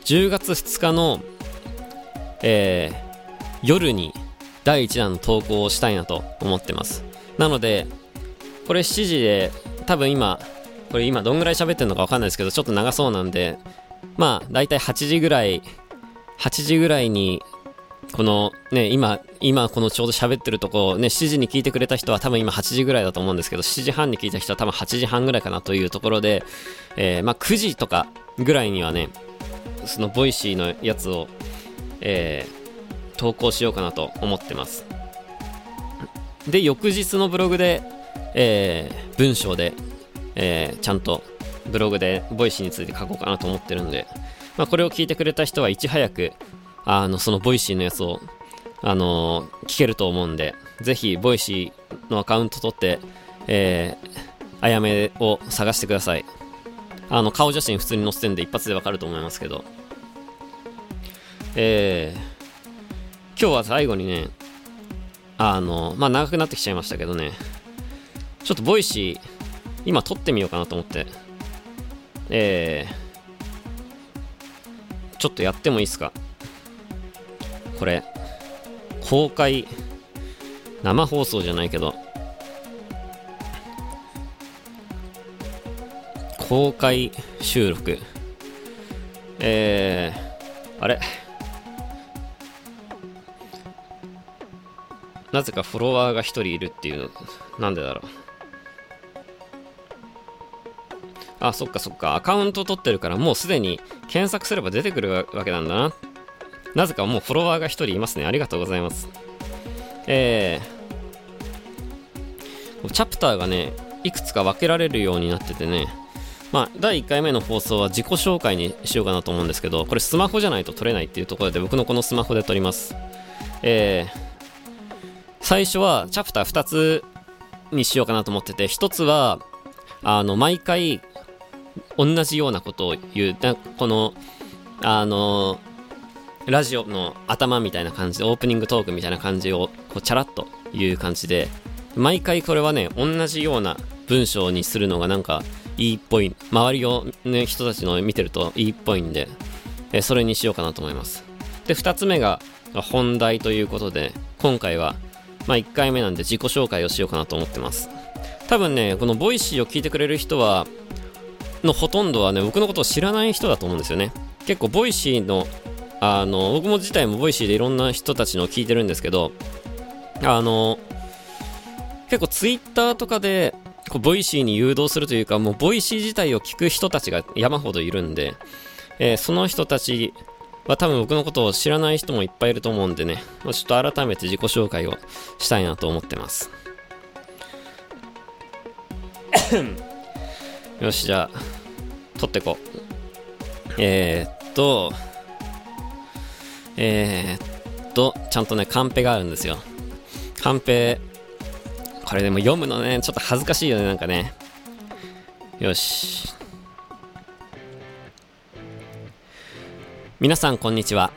10月2日のえー、夜に第1弾の投稿をしたいなと思ってます。なので、これ7時で、多分今、これ今どんぐらい喋ってるのかわかんないですけど、ちょっと長そうなんで、まあ、だいたい8時ぐらい、8時ぐらいに、このね、今、今このちょうど喋ってるとこ、ね、7時に聞いてくれた人は多分今8時ぐらいだと思うんですけど、7時半に聞いた人は多分8時半ぐらいかなというところで、えー、まあ9時とかぐらいにはね、その Voicy のやつをえー、投稿しようかなと思ってます。で、翌日のブログで、えー、文章で、えー、ちゃんとブログで Voicy について書こうかなと思ってるんで、まあ、これを聞いてくれた人はいち早く、あの、その Voicy のやつを、あのー、聞けると思うんで、ぜひ、 Voicy のアカウント取って、えー、あやめを探してください。あの、顔写真普通に載せてんで一発でわかると思いますけど、えー、今日は最後にね、あの、まあ、長くなってきちゃいましたけどね、ちょっと Voicy、今撮ってみようかなと思って、えー、ちょっとやってもいいですか？これ、公開、生放送じゃないけど、公開収録、えー、あれ？なぜかフォロワーが1人いるっていう、なんでだろう。あ、そっかそっか。アカウント取ってるからもうすでに検索すれば出てくるわけなんだなっ。なぜかもうフォロワーが1人いますね。ありがとうございます。えー、チャプターがね、いくつか分けられるようになっててね、まあ、第1回目の放送は自己紹介にしようかなと思うんですけど、これスマホじゃないと撮れないっていうところで僕のこのスマホで撮ります。えー、最初はチャプター2つにしようかなと思ってて、1つは、あの、毎回同じようなことを言う、この、あの、ラジオの頭みたいな感じで、オープニングトークみたいな感じを、こう、チャラッと言う感じで、毎回これはね、同じような文章にするのがなんかいいっぽい、周りをね、人たちの見てるといいっぽいんで、えそれにしようかなと思います。で、2つ目が本題ということで、今回は、まあ1回目なんで自己紹介をしようかなと思ってます。多分ね、このボイシーを聞いてくれる人は、のほとんどはね、僕のことを知らない人だと思うんですよね。結構ボイシーの、あの、僕も自体もボイシーでいろんな人たちのを聞いてるんですけど、あの、結構ツイッターとかで、こうボイシーに誘導するというか、もうボイシー自体を聞く人たちが山ほどいるんで、えー、その人たちは多分僕のことを知らない人もいっぱいいると思うんでね、まあ、ちょっと改めて自己紹介をしたいなと思ってます。よし、じゃあ、録ってこう。えー、っと、えー、っと、ちゃんとね、カンペがあるんですよ。カンペ、これでも読むのね、ちょっと恥ずかしいよね、なんかね。よし。皆さん、こんにちは。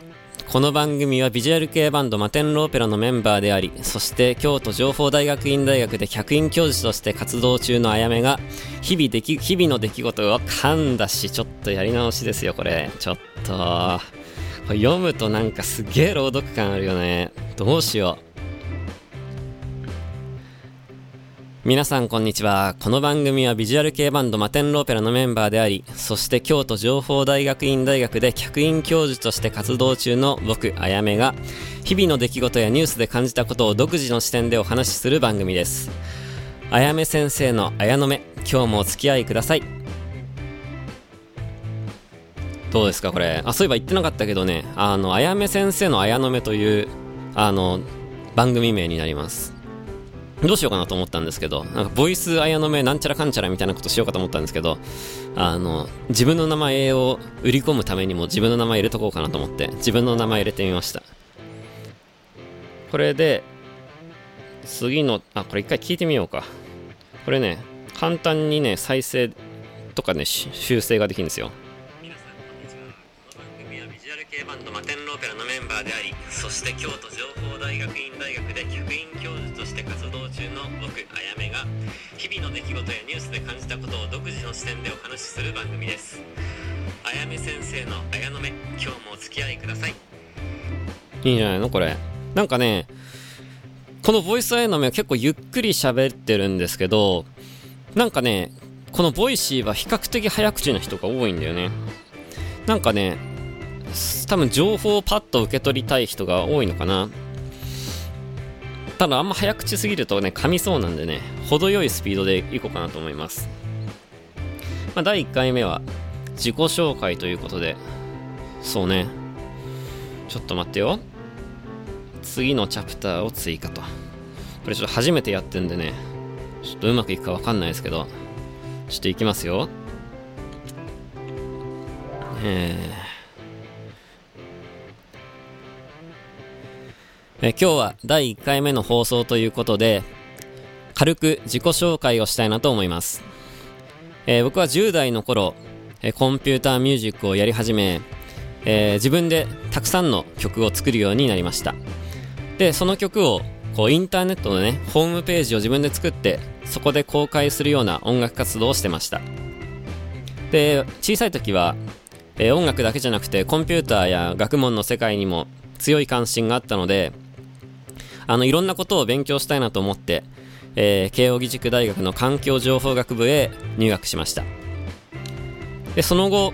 この番組はビジュアル系バンドマテンローペラのメンバーであり、そして京都情報大学院大学で客員教授として活動中のあやめが、日々でき、日々の出来事を噛んだし、ちょっとやり直しですよ、これ。ちょっと。読むとなんかすげえ朗読感あるよね。どうしよう。皆さんこんにちは。この番組はビジュアル系バンドマテンローペラのメンバーであり、そして京都情報大学院大学で客員教授として活動中の僕、あやめが、日々の出来事やニュースで感じたことを独自の視点でお話しする番組です。あやめ先生のあやのめ、今日もお付き合いください。どうですかこれ。あ、そういえば言ってなかったけどね、あの、あやめ先生のあやのめという、あの、番組名になります。どうしようかなと思ったんですけど、なんかボイス綾の目なんちゃらかんちゃらみたいなことしようかと思ったんですけど、あの、自分の名前を売り込むためにも自分の名前入れとこうかなと思って、自分の名前入れてみました。これで、次の、あ、これ一回聞いてみようか。これね、簡単にね、再生とかね、修正ができるんですよ。系バンドマテンローペラのメンバーであり、そして京都情報大学院大学で客員教授として活動中の僕あやめが日々の出来事やニュースで感じたことを独自の視点でお話しする番組です。あやめ先生のあやのめ今日もお付き合いください。いいんじゃないのこれ。なんかねこのボイスアヤノ.メは結構ゆっくり喋ってるんですけどなんかねこのボイシーは比較的早口な人が多いんだよね。なんかね多分情報をパッと受け取りたい人が多いのかなただあんま早口すぎるとね、噛みそうなんでね、程よいスピードでいこうかなと思います。まあ、第1回目は自己紹介ということで、そうね、ちょっと待ってよ。次のチャプターを追加と。これちょっと初めてやってんでね、ちょっとうまくいくかわかんないですけど、ちょっといきますよ。えーえ今日は第1回目の放送ということで、軽く自己紹介をしたいなと思います。えー、僕は10代の頃、えコンピューターミュージックをやり始め、えー、自分でたくさんの曲を作るようになりました。で、その曲をこうインターネットのね、ホームページを自分で作って、そこで公開するような音楽活動をしてました。で、小さい時は、えー、音楽だけじゃなくてコンピューターや学問の世界にも強い関心があったので、あの、いろんなことを勉強したいなと思って、えー、慶應義塾大学の環境情報学部へ入学しました。で、その後、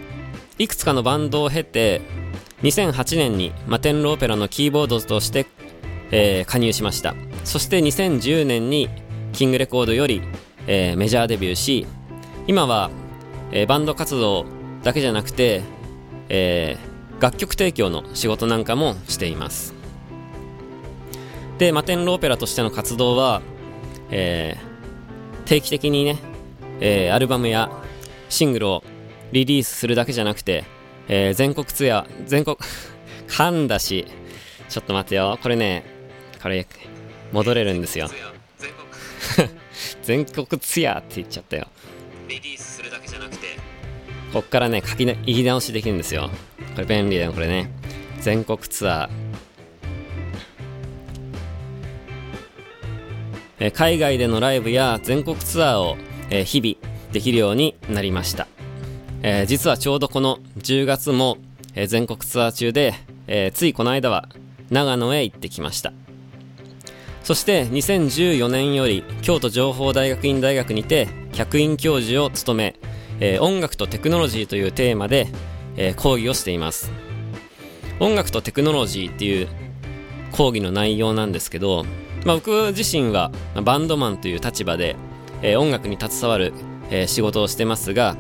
いくつかのバンドを経て、2008年にマテンローペラのキーボードとして、えー、加入しました。そして2010年にキングレコードより、えー、メジャーデビューし、今は、えー、バンド活動だけじゃなくて、えー、楽曲提供の仕事なんかもしていますでマテンローペラとしての活動は、えー、定期的にね、えー、アルバムやシングルをリリースするだけじゃなくて、えー、全国ツアー全国 噛んだしちょっと待ってよ。これねこれ戻れるんですよ。全国ツヤって言っちゃったよ。リリースするだけじゃなくて。こっからね書き言い直しできるんですよ。これ便利だよこれね。全国ツアーえ海外でのライブや全国ツアーを、え日々できるようになりました、え、実はちょうどこの10月も、え、全国ツアー中で、え、ついこの間は長野へ行ってきました。そして2014年より京都情報大学院大学にて客員教授を務め、え、音楽とテクノロジーというテーマで、え、講義をしています。音楽とテクノロジーっていう講義の内容なんですけど、まあ、僕自身はバンドマンという立場で、えー、音楽に携わる、え仕事をしてますが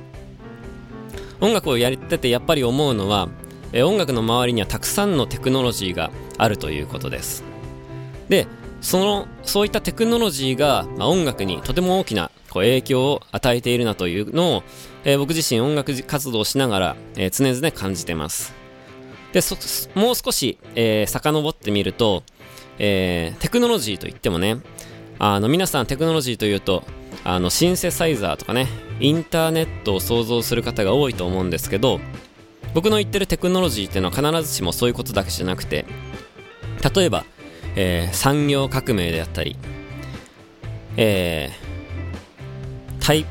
音楽をやっててやっぱり思うのは、え音楽の周りにはたくさんのテクノロジーがあるということです。でそのそういったテクノロジーが、まあ、音楽にとても大きなこう影響を与えているなというのを、えー、僕自身音楽活動をしながら、えー、常々感じてます。でもう少し、えー、遡ってみると、えー、テクノロジーといってもねあの皆さんテクノロジーというとあのシンセサイザーとかねインターネットを想像する方が多いと思うんですけど僕の言ってるテクノロジーっていうのは必ずしもそういうことだけじゃなくて例えばえー、産業革命であったり、えー、タイ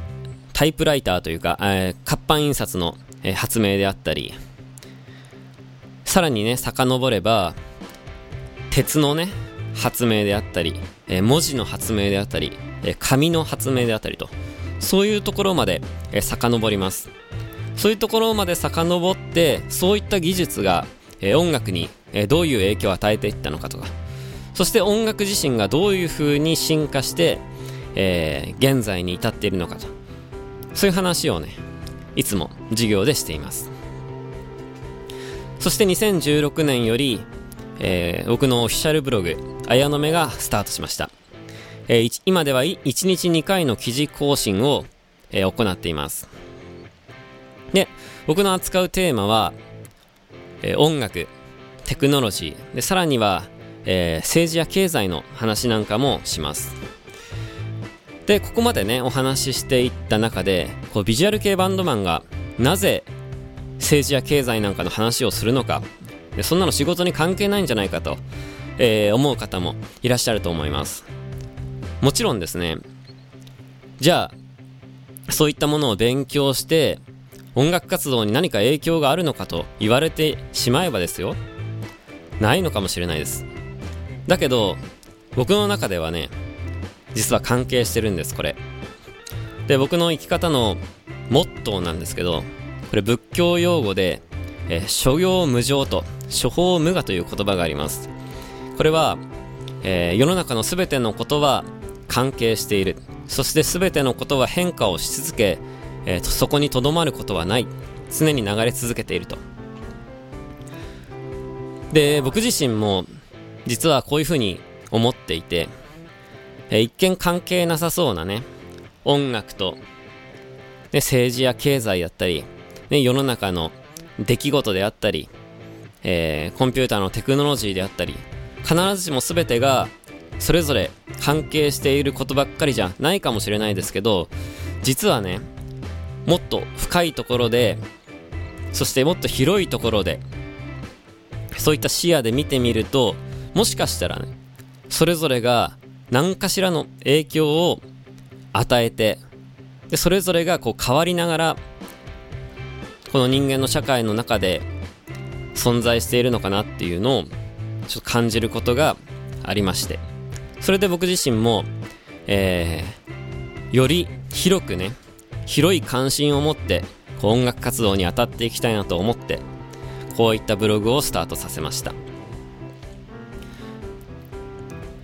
タイプライターというか、えー、活版印刷の、えー、発明であったり、さらにね、遡れば、鉄のね、発明であったり、えー、文字の発明であったり、えー、紙の発明であったりと、そういうところまで、えー、遡ります。そういうところまで遡って、そういった技術が、え、音楽に、え、どういう影響を与えていったのかとか、そして音楽自身がどういう風に進化して、えー、現在に至っているのかとそういう話をねいつも授業でしていますそして2016年より、えー、僕のオフィシャルブログ「綾の目」がスタートしました、えー、今では1日2回の記事更新を、えー、行っています。で僕の扱うテーマは、えー、音楽テクノロジー。でさらにはえー、政治や経済の話なんかもします。でここまでねお話ししていった中でこうビジュアル系バンドマンがなぜ政治や経済なんかの話をするのか。そんなの仕事に関係ないんじゃないかと、えー、思う方もいらっしゃると思います。もちろんですねじゃあそういったものを勉強して音楽活動に何か影響があるのかと言われてしまえばですよないのかもしれないです。だけど僕の中ではね実は関係してるんですこれ。で僕の生き方のモットーなんですけどこれ仏教用語で、えー、諸行無常と諸法無我という言葉があります。これは、えー、世の中の全てのことは関係している。そして全てのことは変化をし続け、えー、そこにとどまることはない。常に流れ続けていると。で僕自身も実はこういうふうに思っていて、え一見関係なさそうなね、音楽と、ね、政治や経済やったり、ね、世の中の出来事であったり、えー、コンピューターのテクノロジーであったり、必ずしも全てがそれぞれ関係していることばっかりじゃないかもしれないですけど、実はね、もっと深いところで、そしてもっと広いところで、そういった視野で見てみると、もしかしたらね、それぞれが何かしらの影響を与えて、で、それぞれがこう変わりながら、この人間の社会の中で存在しているのかなっていうのをちょっと感じることがありまして、それで僕自身も、えー、より広くね、広い関心を持ってこう音楽活動に当たっていきたいなと思って、こういったブログをスタートさせました。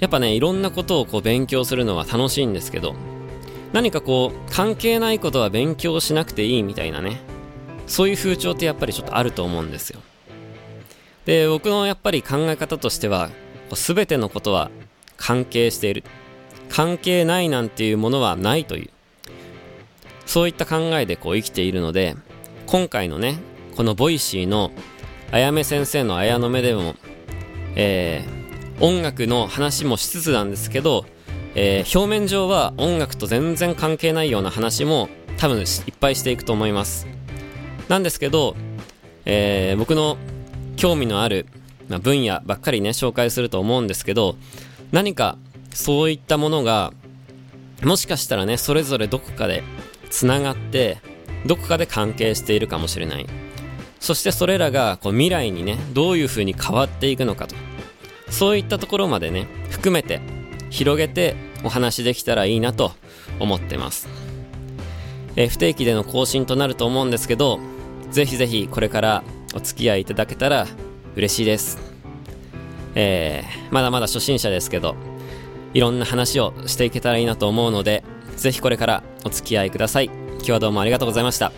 やっぱね、いろんなことをこう勉強するのは楽しいんですけど、何かこう関係ないことは勉強しなくていいみたいなねそういう風潮ってやっぱりちょっとあると思うんですよで僕のやっぱり考え方としては全てのことは関係している。関係ないなんていうものはないという。そういった考えでこう生きているので今回のねこのボイシーのあやめ先生のアヤノ.メでも、えー、音楽の話もしつつなんですけど、えー、表面上は音楽と全然関係ないような話も多分いっぱいしていくと思います。なんですけど、えー、僕の興味のある、まあ、分野ばっかりね紹介すると思うんですけど何かそういったものがもしかしたらねそれぞれどこかでつながってどこかで関係しているかもしれない。そしてそれらがこう未来にねどういう風に変わっていくのかと。そういったところまでね含めて広げてお話できたらいいなと思ってます、えー、不定期での更新となると思うんですけどぜひぜひこれからお付き合いいただけたら嬉しいです。えー、まだまだ初心者ですけどいろんな話をしていけたらいいなと思うのでぜひこれからお付き合いください。今日はどうもありがとうございました。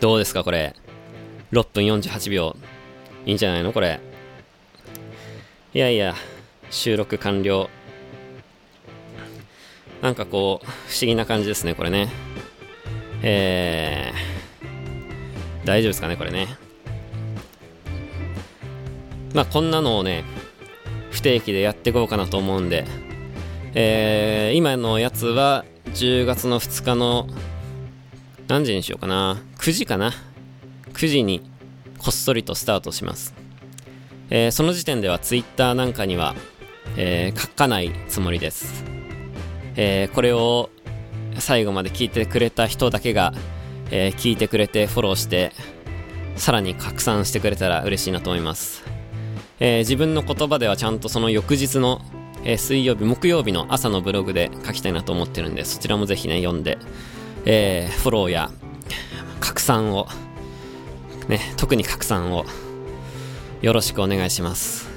どうですかこれ？6分48秒。いいんじゃないのこれ？いやいや収録完了。なんかこう不思議な感じですねこれね。えー、大丈夫ですかねこれね。まあこんなのをね不定期でやっていこうかなと思うんで、えー、今のやつは10月の2日の何時にしようかな。9時かな。9時にこっそりとスタートします、えー、その時点では Twitter なんかには、えー、書かないつもりです、えー、これを最後まで聞いてくれた人だけが、えー、聞いてくれてフォローしてさらに拡散してくれたら嬉しいなと思いますえー、自分の言葉ではちゃんとその翌日の、えー、水曜日、木曜日の朝のブログで書きたいなと思ってるんで、そちらもぜひね、読んで、えー、フォローや拡散を、ね、特に拡散をよろしくお願いします。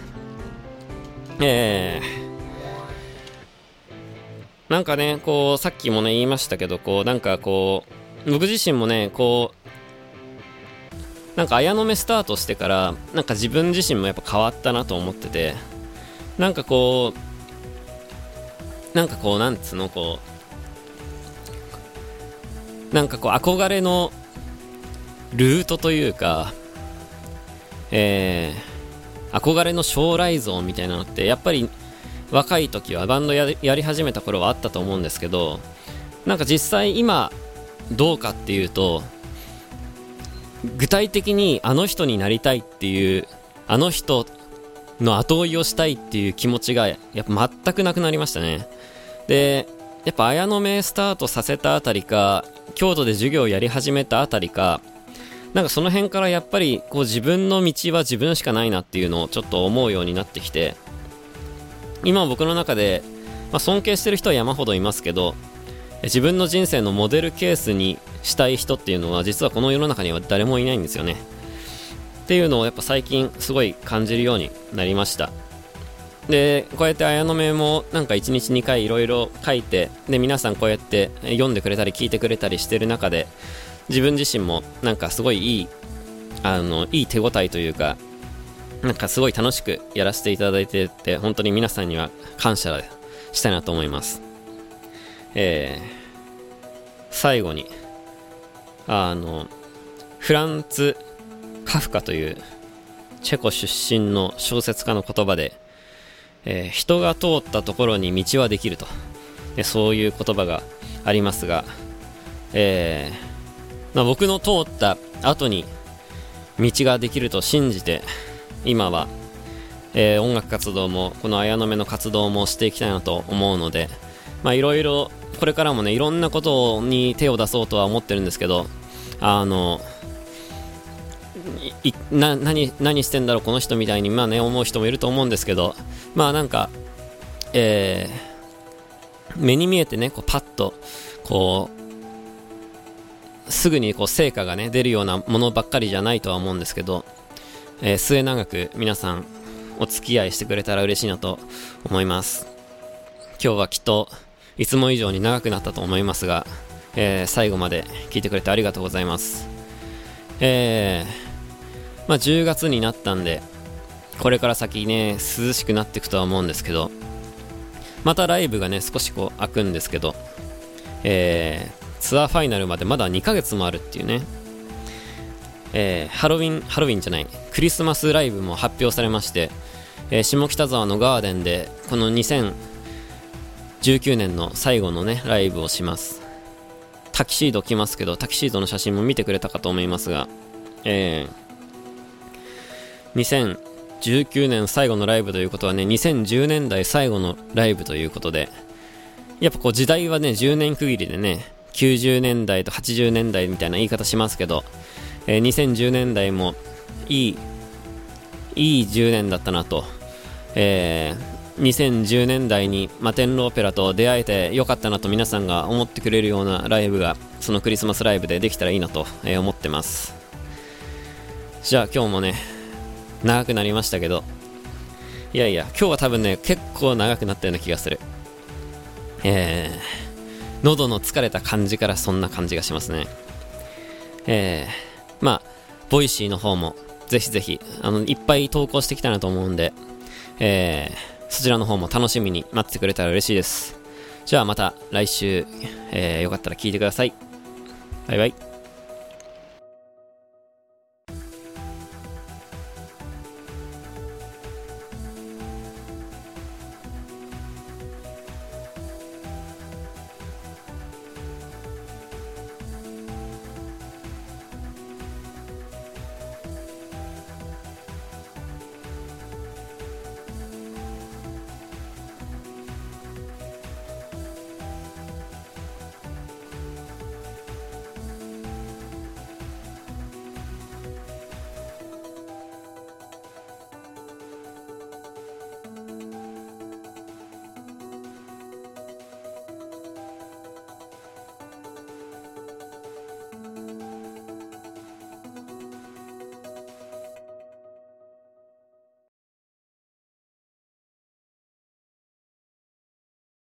えー、なんかね、こう、さっきもね、言いましたけど、こう、なんかこう、僕自身もね、こう、なんか綾野目スタートしてからなんか自分自身もやっぱ変わったなと思っててなんかこうなんかこうなんつうのこうなんかこう憧れのルートというかえー、憧れの将来像みたいなのってやっぱり若い時はバンドやり始めた頃はあったと思うんですけどなんか実際今どうかっていうと具体的にあの人になりたいっていうあの人の後追いをしたいっていう気持ちがやっぱ全くなくなりましたね。でやっぱ綾野目スタートさせたあたりか京都で授業をやり始めたあたりかなんかその辺からやっぱりこう自分の道は自分しかないなっていうのをちょっと思うようになってきて今僕の中で、まあ、尊敬してる人は山ほどいますけど自分の人生のモデルケースにしたい人っていうのは実はこの世の中には誰もいないんですよね。っていうのをやっぱ最近すごい感じるようになりました。でこうやって綾野目もなんか1日2回いろいろ書いてで皆さんこうやって読んでくれたり聞いてくれたりしてる中で自分自身もなんかすごいいいあのいい手応えというかなんかすごい楽しくやらせていただいてて本当に皆さんには感謝したいなと思います。えー、最後に、あの、フランツ・カフカというチェコ出身の小説家の言葉で、えー、人が通ったところに道はできると、そういう言葉がありますが、えー、まあ、僕の通った後に道ができると信じて、今は、えー、音楽活動も、この綾野目の活動もしていきたいなと思うので、いろいろこれからもねいろんなことに手を出そうとは思ってるんですけどあの何何してんだろうこの人みたいにまあね思う人もいると思うんですけどまあなんかえー、目に見えてねこうパッとこうすぐにこう成果がね出るようなものばっかりじゃないとは思うんですけど、えー、末永く皆さんお付き合いしてくれたら嬉しいなと思います今日はきっといつも以上に長くなったと思いますが、えー、最後まで聞いてくれてありがとうございます。えー、まあ10月になったんで、これから先ね、涼しくなっていくとは思うんですけど、またライブがね、少しこう開くんですけど、えー、ツアーファイナルまでまだ2ヶ月もあるっていうね、えー、ハロウィン、ハロウィンじゃない、クリスマスライブも発表されまして、えー、下北沢のガーデンで、この2019年の最後のね、ライブをします。タキシード着ますけど、タキシードの写真も見てくれたかと思いますが、えー、2019年最後のライブということはね、2010年代最後のライブということで、やっぱこう時代はね、10年区切りでね、90年代と80年代みたいな言い方しますけど、えー、2010年代もいい、いい10年だったなと、えー、2010年代に摩天楼オペラと出会えてよかったなと皆さんが思ってくれるようなライブがそのクリスマスライブでできたらいいなと、えー、思ってます。じゃあ今日もね長くなりましたけどいやいや今日は多分ね結構長くなったような気がする。えー、喉の疲れた感じからそんな感じがしますね。えーまあ、ボイシーの方もぜひぜひ、あの、いっぱい投稿してきたなと思うんで、えー、そちらの方も楽しみに待ってくれたら嬉しいです。じゃあまた来週、えー、よかったら聞いてください。バイバイ。